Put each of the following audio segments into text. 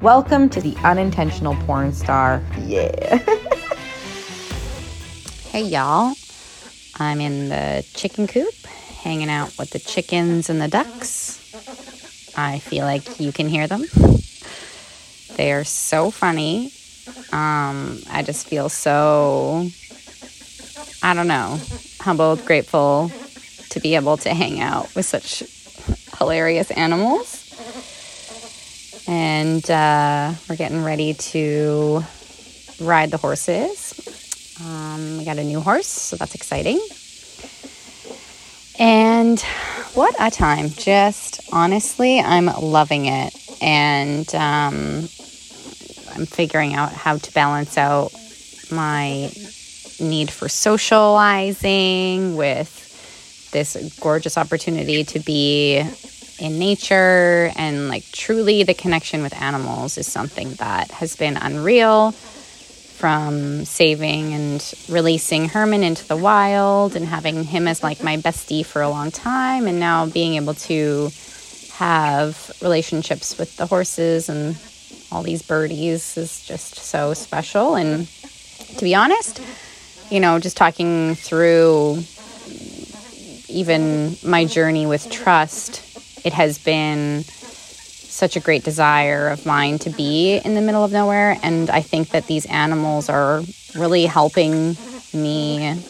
Welcome to the unintentional porn star. Yeah. hey, y'all. I'm in the chicken coop hanging out with the chickens and the ducks. I feel like you can hear them. They are so funny. Um, I just feel so, I don't know, humbled, grateful to be able to hang out with such hilarious animals. And uh, we're getting ready to ride the horses. Um, we got a new horse, so that's exciting. And what a time. Just honestly, I'm loving it. And um, I'm figuring out how to balance out my need for socializing with this gorgeous opportunity to be in nature and like truly the connection with animals is something that has been unreal from saving and releasing Herman into the wild and having him as like my bestie for a long time, and now being able to have relationships with the horses and all these birdies is just so special. And to be honest, you know, just talking through even my journey with trust, it has been such a great desire of mine to be in the middle of nowhere. And I think that these animals are really helping me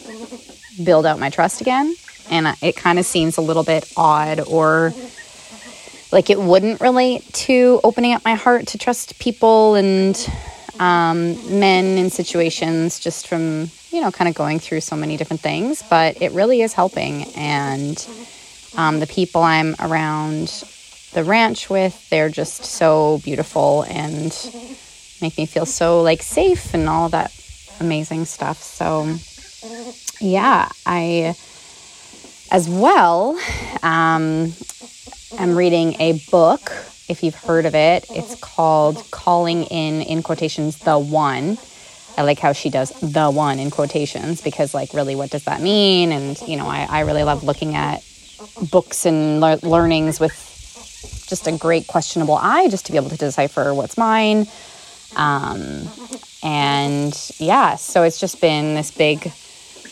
build out my trust again. And it kind of seems a little bit odd or like it wouldn't relate to opening up my heart to trust people and um, men in situations just from, you know, kind of going through so many different things. But it really is helping. And um, the people I'm around the ranch with. They're just so beautiful and make me feel so like safe and all that amazing stuff. So, yeah, I as well um, am reading a book. If you've heard of it, it's called Calling In, in quotations, the one. I like how she does the one in quotations because, like, really, what does that mean? And, you know, I, I really love looking at books and le- learnings with just a great questionable eye just to be able to decipher what's mine. Um, and yeah, so it's just been this big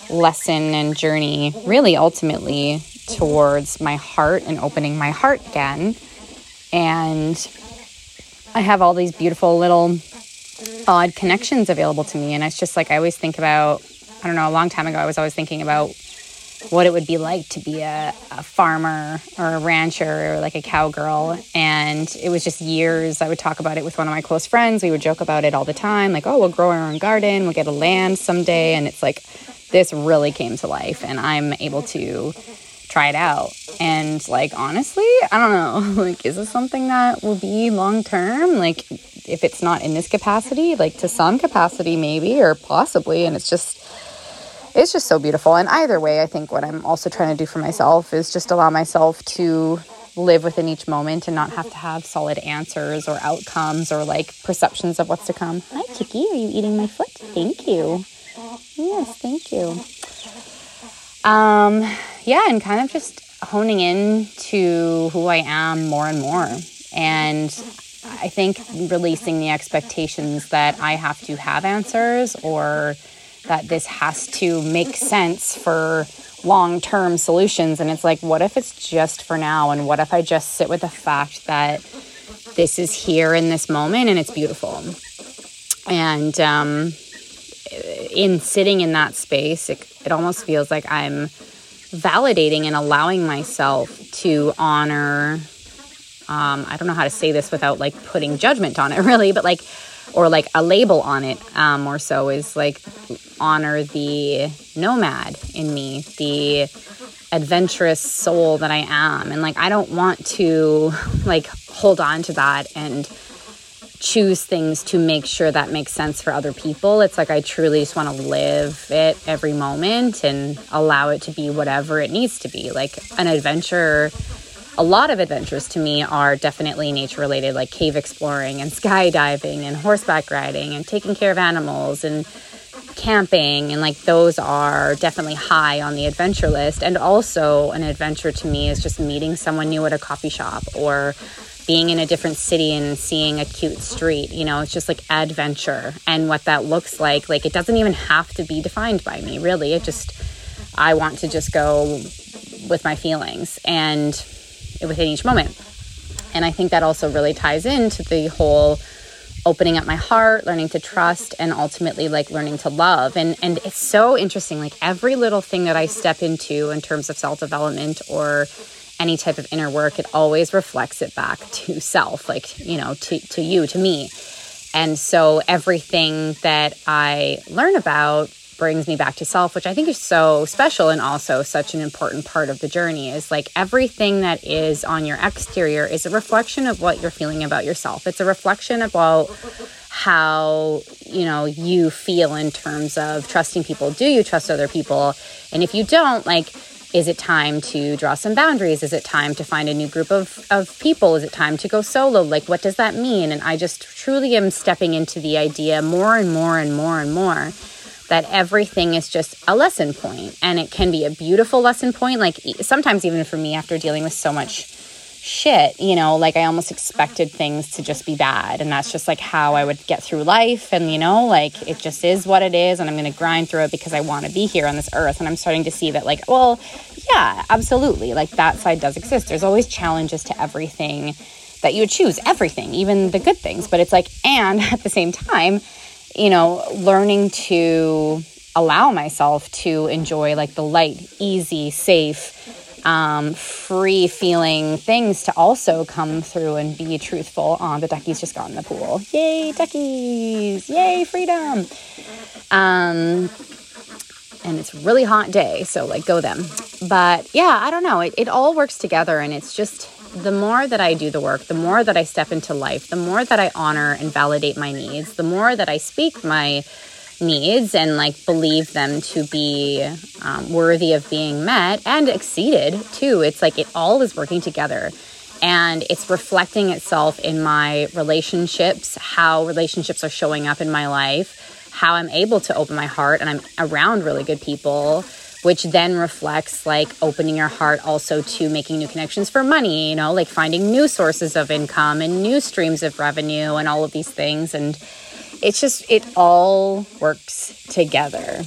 lesson and journey, really ultimately towards my heart and opening my heart again. And I have all these beautiful little odd connections available to me. And it's just like I always think about, I don't know, a long time ago, I was always thinking about what it would be like to be a, a, farmer or a rancher or like a cowgirl. And it was just years. I would talk about it with one of my close friends. We would joke about it all the time like, oh, we'll grow our own garden, we'll get a land someday. And it's like, this really came to life, and I'm able to try it out. And like, honestly, I don't know. Like, is this something that will be long term? Like, if it's not in this capacity, like to some capacity, maybe, or possibly. And it's just, it's just so beautiful. And either way, I think what I'm also trying to do for myself is just allow myself to live within each moment and not have to have solid answers or outcomes or like perceptions of what's to come. Hi, Kiki. Are you eating my foot? Thank you. Yes, thank you. Um, yeah, and kind of just honing in to who I am more and more. And I think releasing the expectations that I have to have answers or that this has to make sense for long term solutions. And it's like, what if it's just for now? And what if I just sit with the fact that this is here in this moment and it's beautiful? And um, in sitting in that space, it, it almost feels like I'm validating and allowing myself to honor. Um, I don't know how to say this without like putting judgment on it, really, but like or like a label on it um, more so is like honor the nomad in me the adventurous soul that i am. And like i don't want to like hold on to that and choose things to make sure that makes sense for other people. It's like i truly just want to live it every moment and allow it to be whatever it needs to be like an adventure a lot of adventures to me are definitely nature related, like cave exploring and skydiving and horseback riding and taking care of animals and camping. And like those are definitely high on the adventure list. And also, an adventure to me is just meeting someone new at a coffee shop or being in a different city and seeing a cute street. You know, it's just like adventure and what that looks like. Like, it doesn't even have to be defined by me, really. It just, I want to just go with my feelings and within each moment. And I think that also really ties into the whole opening up my heart, learning to trust, and ultimately like learning to love. And and it's so interesting. Like every little thing that I step into in terms of self development or any type of inner work, it always reflects it back to self, like you know, to to you, to me. And so everything that I learn about brings me back to self, which I think is so special and also such an important part of the journey is like everything that is on your exterior is a reflection of what you're feeling about yourself. It's a reflection about how, you know, you feel in terms of trusting people. Do you trust other people? And if you don't, like, is it time to draw some boundaries? Is it time to find a new group of, of people? Is it time to go solo? Like, what does that mean? And I just truly am stepping into the idea more and more and more and more that everything is just a lesson point and it can be a beautiful lesson point like sometimes even for me after dealing with so much shit you know like i almost expected things to just be bad and that's just like how i would get through life and you know like it just is what it is and i'm going to grind through it because i want to be here on this earth and i'm starting to see that like well yeah absolutely like that side does exist. There's always challenges to everything that you choose everything even the good things but it's like and at the same time you know, learning to allow myself to enjoy like the light, easy, safe, um, free feeling things to also come through and be truthful. Oh, the duckies just got in the pool. Yay, duckies! Yay, freedom! Um, and it's really hot day, so like go them. But yeah, I don't know. It, it all works together, and it's just the more that I do the work, the more that I step into life, the more that I honor and validate my needs, the more that I speak my needs and like believe them to be um, worthy of being met and exceeded too. It's like it all is working together and it's reflecting itself in my relationships, how relationships are showing up in my life, how I'm able to open my heart and I'm around really good people which then reflects like opening your heart also to making new connections for money, you know, like finding new sources of income and new streams of revenue and all of these things. And it's just, it all works together.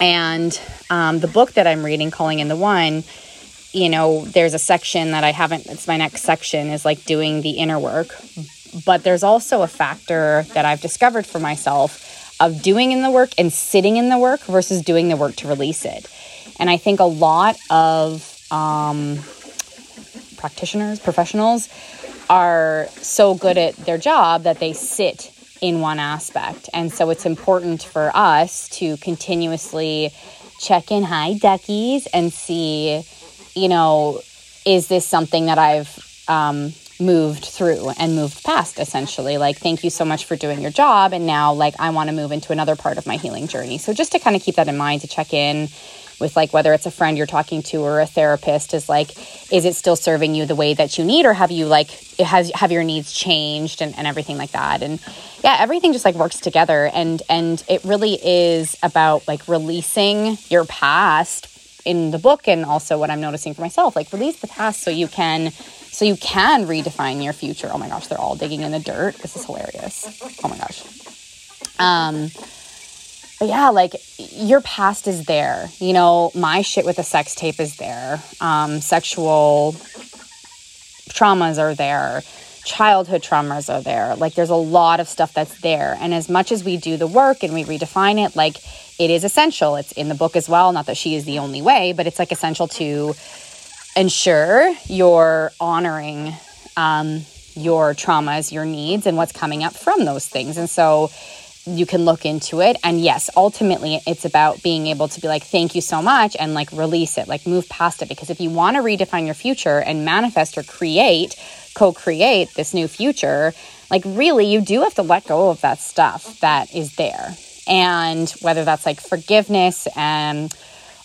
And um, the book that I'm reading, Calling in the One, you know, there's a section that I haven't, it's my next section is like doing the inner work. But there's also a factor that I've discovered for myself of doing in the work and sitting in the work versus doing the work to release it. And I think a lot of um, practitioners, professionals, are so good at their job that they sit in one aspect. And so it's important for us to continuously check in, hi, duckies, and see, you know, is this something that I've um, moved through and moved past essentially. Like thank you so much for doing your job. And now like i want to move into another part of my healing journey. So just to kind of keep that in mind to check in with like whether it's a friend you're talking to or a therapist is like is it still serving you the way that you need? Or have you like has have your needs changed and, and everything like that? And yeah everything just like works together. And and it really is about like releasing your past in the book and also what i'm noticing for myself like release the past so you can so you can redefine your future. Oh my gosh, they're all digging in the dirt. This is hilarious. Oh my gosh. Um, but yeah, like your past is there. You know, my shit with the sex tape is there. Um, sexual traumas are there. Childhood traumas are there. Like there's a lot of stuff that's there. And as much as we do the work and we redefine it, like it is essential. It's in the book as well. Not that she is the only way, but it's like essential to ensure you're honoring um, your traumas, your needs, and what's coming up from those things. And so you can look into it. And yes, ultimately, it's about being able to be like, thank you so much, and like release it, like move past it. Because if you want to redefine your future and manifest or create, co create this new future, like really, you do have to let go of that stuff that is there. And whether that's like forgiveness and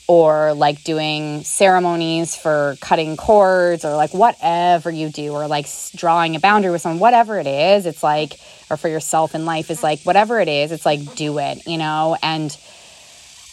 or like doing ceremonies for cutting cords or like whatever you do or like drawing a boundary with someone whatever it is it's like or for yourself in life is like whatever it is it's like do it you know and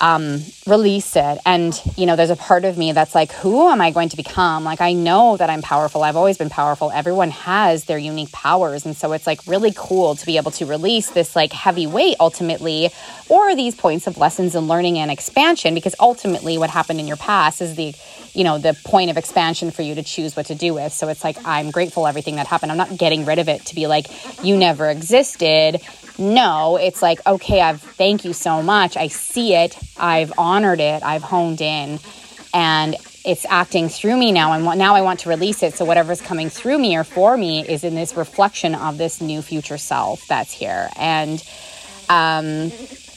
um, release it. And, you know, there's a part of me that's like, who am I going to become? Like, I know that I'm powerful. I've always been powerful. Everyone has their unique powers. And so it's like really cool to be able to release this like heavy weight ultimately, or these points of lessons and learning and expansion, because ultimately what happened in your past is the, you know, the point of expansion for you to choose what to do with. So it's like, I'm grateful everything that happened. I'm not getting rid of it to be like, you never existed no, it's like, okay, I've thank you so much. I see it. I've honored it. I've honed in and it's acting through me now and now I want to release it. So whatever's coming through me or for me is in this reflection of this new future self that's here. And um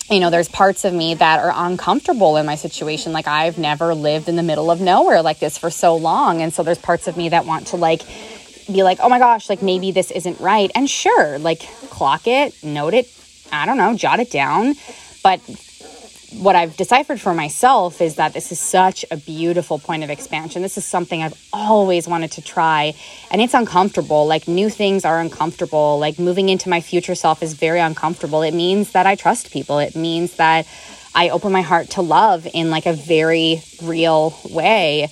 you know, there's parts of me that are uncomfortable in my situation. Like I've never lived in the middle of nowhere like this for so long. And so there's parts of me that want to like be like, oh my gosh, like maybe this isn't right. And sure, like clock it, note it, I don't know, jot it down. But what I've deciphered for myself is that this is such a beautiful point of expansion. This is something I've always wanted to try, and it's uncomfortable. Like, new things are uncomfortable. Like, moving into my future self is very uncomfortable. It means that I trust people, it means that I open my heart to love in like a very real way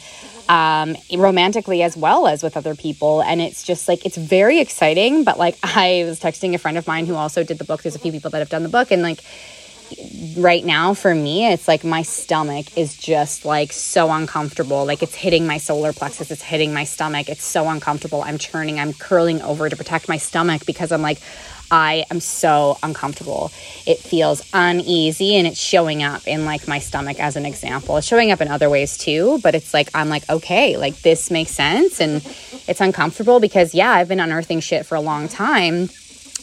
um, romantically as well as with other people. And it's just like, it's very exciting. But like, I was texting a friend of mine who also did the book. There's a few people that have done the book. And like, right now for me it's like my stomach is just like so uncomfortable. Like it's hitting my solar plexus. It's hitting my stomach. It's so uncomfortable. I'm churning. I'm curling over to protect my stomach because i'm like I am so uncomfortable. It feels uneasy and it's showing up in like my stomach as an example. It's showing up in other ways too, but it's like I'm like, okay, like this makes sense and it's uncomfortable because yeah, I've been unearthing shit for a long time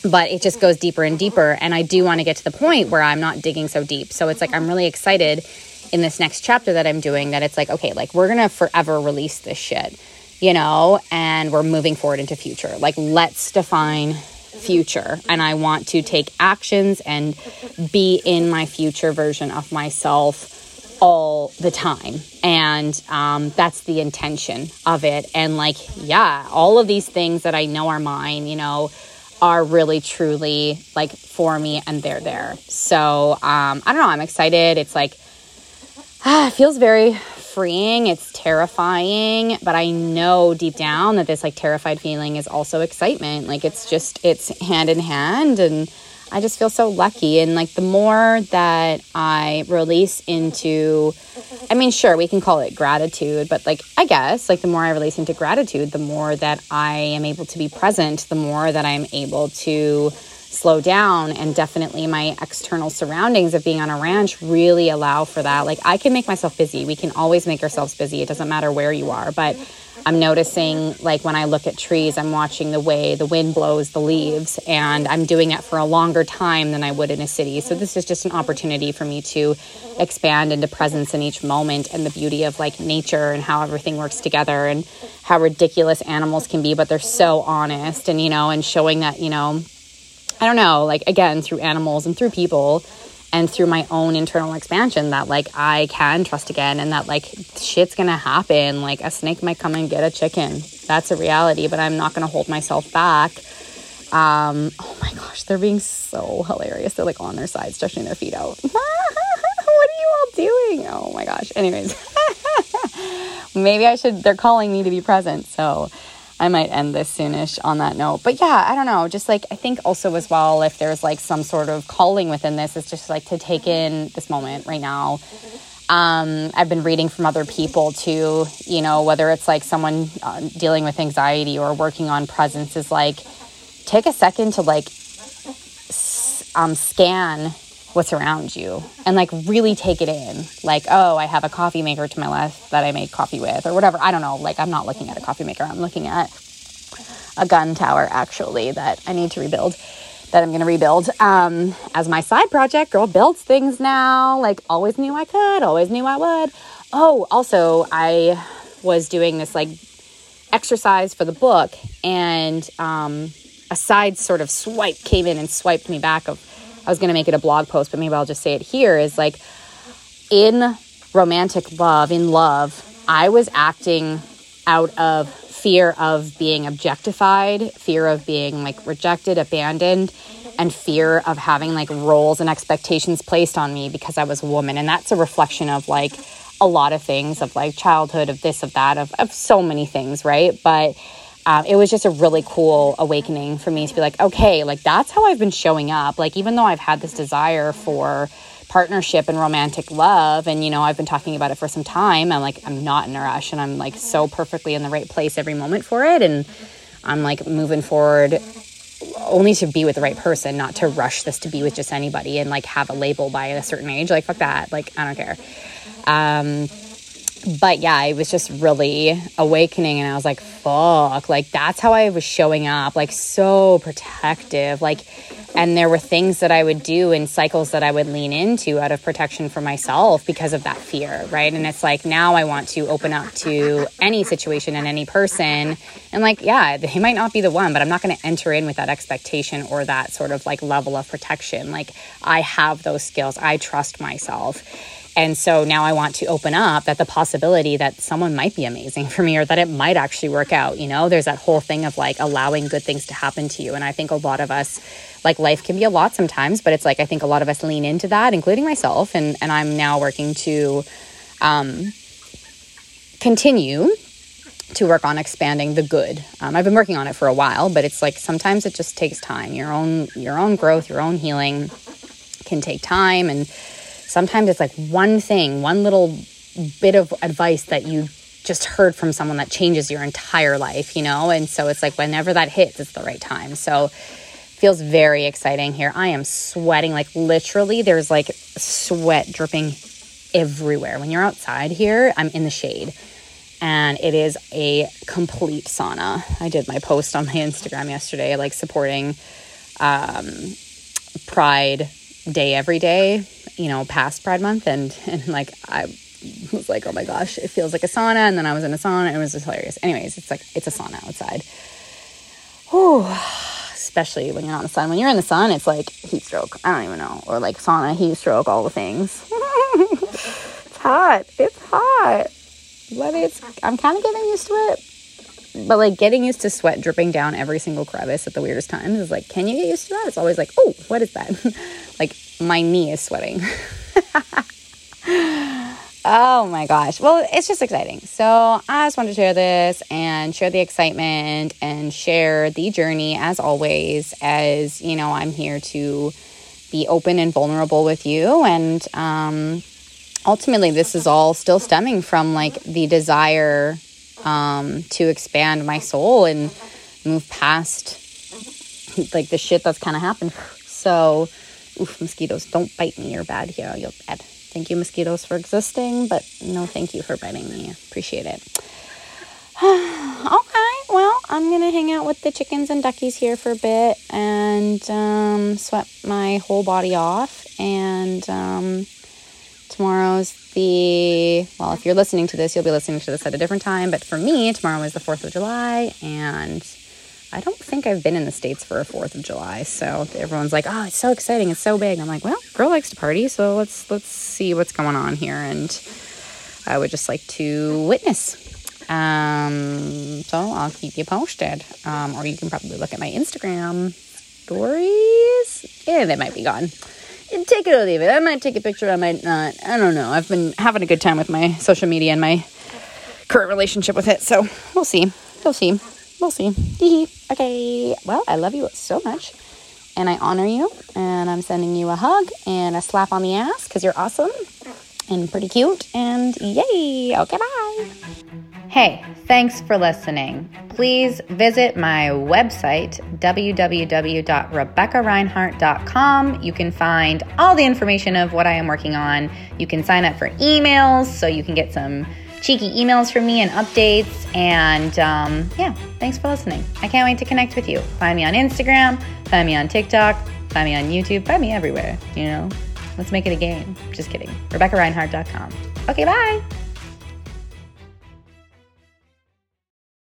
but it just goes deeper and deeper. And i do want to get to the point where i'm not digging so deep. So it's like i'm really excited in this next chapter that i'm doing that it's like okay like we're gonna forever release this shit you know? And we're moving forward into future. Like let's define future. And I want to take actions and be in my future version of myself all the time. And um, that's the intention of it. And like, yeah, all of these things that I know are mine, you know, are really truly like for me and they're there. So um, I don't know. I'm excited. It's like, ah, it feels very freeing, it's terrifying, but I know deep down that this like terrified feeling is also excitement. Like it's just it's hand in hand and I just feel so lucky. And like the more that I release into I mean sure we can call it gratitude, but like I guess like the more I release into gratitude, the more that I am able to be present, the more that I'm able to slow down. And definitely my external surroundings of being on a ranch really allow for that. Like i can make myself busy. We can always make ourselves busy. It doesn't matter where you are. But i'm noticing like when i look at trees i'm watching the way the wind blows the leaves and i'm doing it for a longer time than i would in a city. So this is just an opportunity for me to expand into presence in each moment and the beauty of like nature and how everything works together and how ridiculous animals can be but they're so honest and you know and showing that you know I don't know, like again, through animals and through people and through my own internal expansion that like I can trust again and that like shit's gonna happen. Like a snake might come and get a chicken. That's a reality, but I'm not gonna hold myself back. Um, oh my gosh, they're being so hilarious. They're like on their side, stretching their feet out. what are you all doing? Oh my gosh. Anyways, maybe I should, they're calling me to be present. So I might end this soonish on that note. But yeah, I don't know. Just like I think also as well, if there's like some sort of calling within this, it's just like to take in this moment right now. Um, I've been reading from other people too, you know, whether it's like someone uh, dealing with anxiety or working on presence, is like take a second to like um, scan what's around you and like really take it in. Like, oh, I have a coffee maker to my left that I made coffee with, or whatever. I don't know. Like, I'm not looking at a coffee maker, I'm looking at a gun tower actually that I need to rebuild. That I'm gonna rebuild um, as my side project. Girl builds things now. Like, always knew I could, always knew I would. Oh, also, I was doing this like exercise for the book, and um, a side sort of swipe came in and swiped me back of I was going to make it a blog post, but maybe I'll just say it here is like in romantic love, in love, I was acting out of fear of being objectified, fear of being like rejected, abandoned. and fear of having like roles and expectations placed on me because I was a woman. And that's a reflection of like a lot of things of like childhood, of this, of that, of, of so many things, right? But um, it was just a really cool awakening for me to be like, okay, like that's how I've been showing up. Like, even though I've had this desire for partnership and romantic love, and you know, I've been talking about it for some time, I'm like, I'm not in a rush and I'm like so perfectly in the right place every moment for it. And I'm like moving forward only to be with the right person, not to rush this to be with just anybody and like have a label by a certain age. Like, fuck that. Like, I don't care. Um, but yeah, it was just really awakening. And I was like, fuck, like that's how I was showing up, like so protective. Like, and there were things that I would do in cycles that I would lean into out of protection for myself because of that fear, right? And it's like now I want to open up to any situation and any person. And like, yeah, he might not be the one, but I'm not going to enter in with that expectation or that sort of like level of protection. Like, I have those skills, I trust myself. And so now I want to open up that the possibility that someone might be amazing for me or that it might actually work out. You know, there's that whole thing of like allowing good things to happen to you. And I think a lot of us, like life can be a lot sometimes, but it's like I think a lot of us lean into that, including myself. And, and I'm now working to um, continue to work on expanding the good. Um, I've been working on it for a while, but it's like sometimes it just takes time. Your own your own growth, your own healing can take time and sometimes it's like one thing, one little bit of advice that you just heard from someone that changes your entire life, you know? And so it's like whenever that hits, it's the right time. So feels very exciting here. I am sweating like literally there's like sweat dripping everywhere. When you're outside here, I'm in the shade and it is a complete sauna. I did my post on my Instagram yesterday like supporting um Pride Day every day you know, past Pride Month, and and like I was like, oh my gosh, it feels like a sauna, and then I was in a sauna, and it was hilarious. Anyways, it's like it's a sauna outside. Whew. Especially when you're not in the sun. When you're in the sun, it's like heat stroke. I don't even know, or like sauna, heat stroke, all the things. it's hot. It's hot, but it's. I'm kind of getting used to it but like getting used to sweat dripping down every single crevice at the weirdest times is like, can you get used to that? It's always like, oh, what is that? like my knee is sweating. oh my gosh. Well, it's just exciting. So I just wanted to share this and share the excitement and share the journey as always, as you know, I'm here to be open and vulnerable with you. And um, ultimately, this is all still stemming from like the desire um, to expand my soul and move past like the shit that's kind of happened. So, Oof, mosquitoes, don't bite me. You're bad here. You're bad. Thank you, mosquitoes, for existing, but no thank you for biting me. Appreciate it. okay, well, I'm gonna hang out with the chickens and duckies here for a bit and um, sweat my whole body off. And um, tomorrow's the well, if you're listening to this, you'll be listening to this at a different time. But for me, tomorrow is the 4th of July, and I don't think I've been in the States for a 4th of July. So everyone's like, oh, it's so exciting. It's so big. I'm like, well, girl likes to party. So let's, let's see what's going on here. And I would just like to witness. Um, so I'll keep you posted. Um, or you can probably look at my Instagram stories. Yeah, they might be gone. Take it or leave it. I might take a picture. I might not. I don't know. I've been having a good time with my social media and my current relationship with it. So we'll see. We'll see. We'll see. okay. Well, I love you so much. And I honor you. And I'm sending you a hug and a slap on the ass because you're awesome and pretty cute. And yay. Okay, bye. Hey, thanks for listening. Please visit my website, www.rebeccareinhart.com. You can find all the information of what I am working on. You can sign up for emails so you can get some cheeky emails from me and updates. And um, yeah, thanks for listening. I can't wait to connect with you. Find me on Instagram, find me on TikTok, find me on YouTube, find me everywhere. You know, let's make it a game. Just kidding. RebeccaReinhart.com. Okay, bye.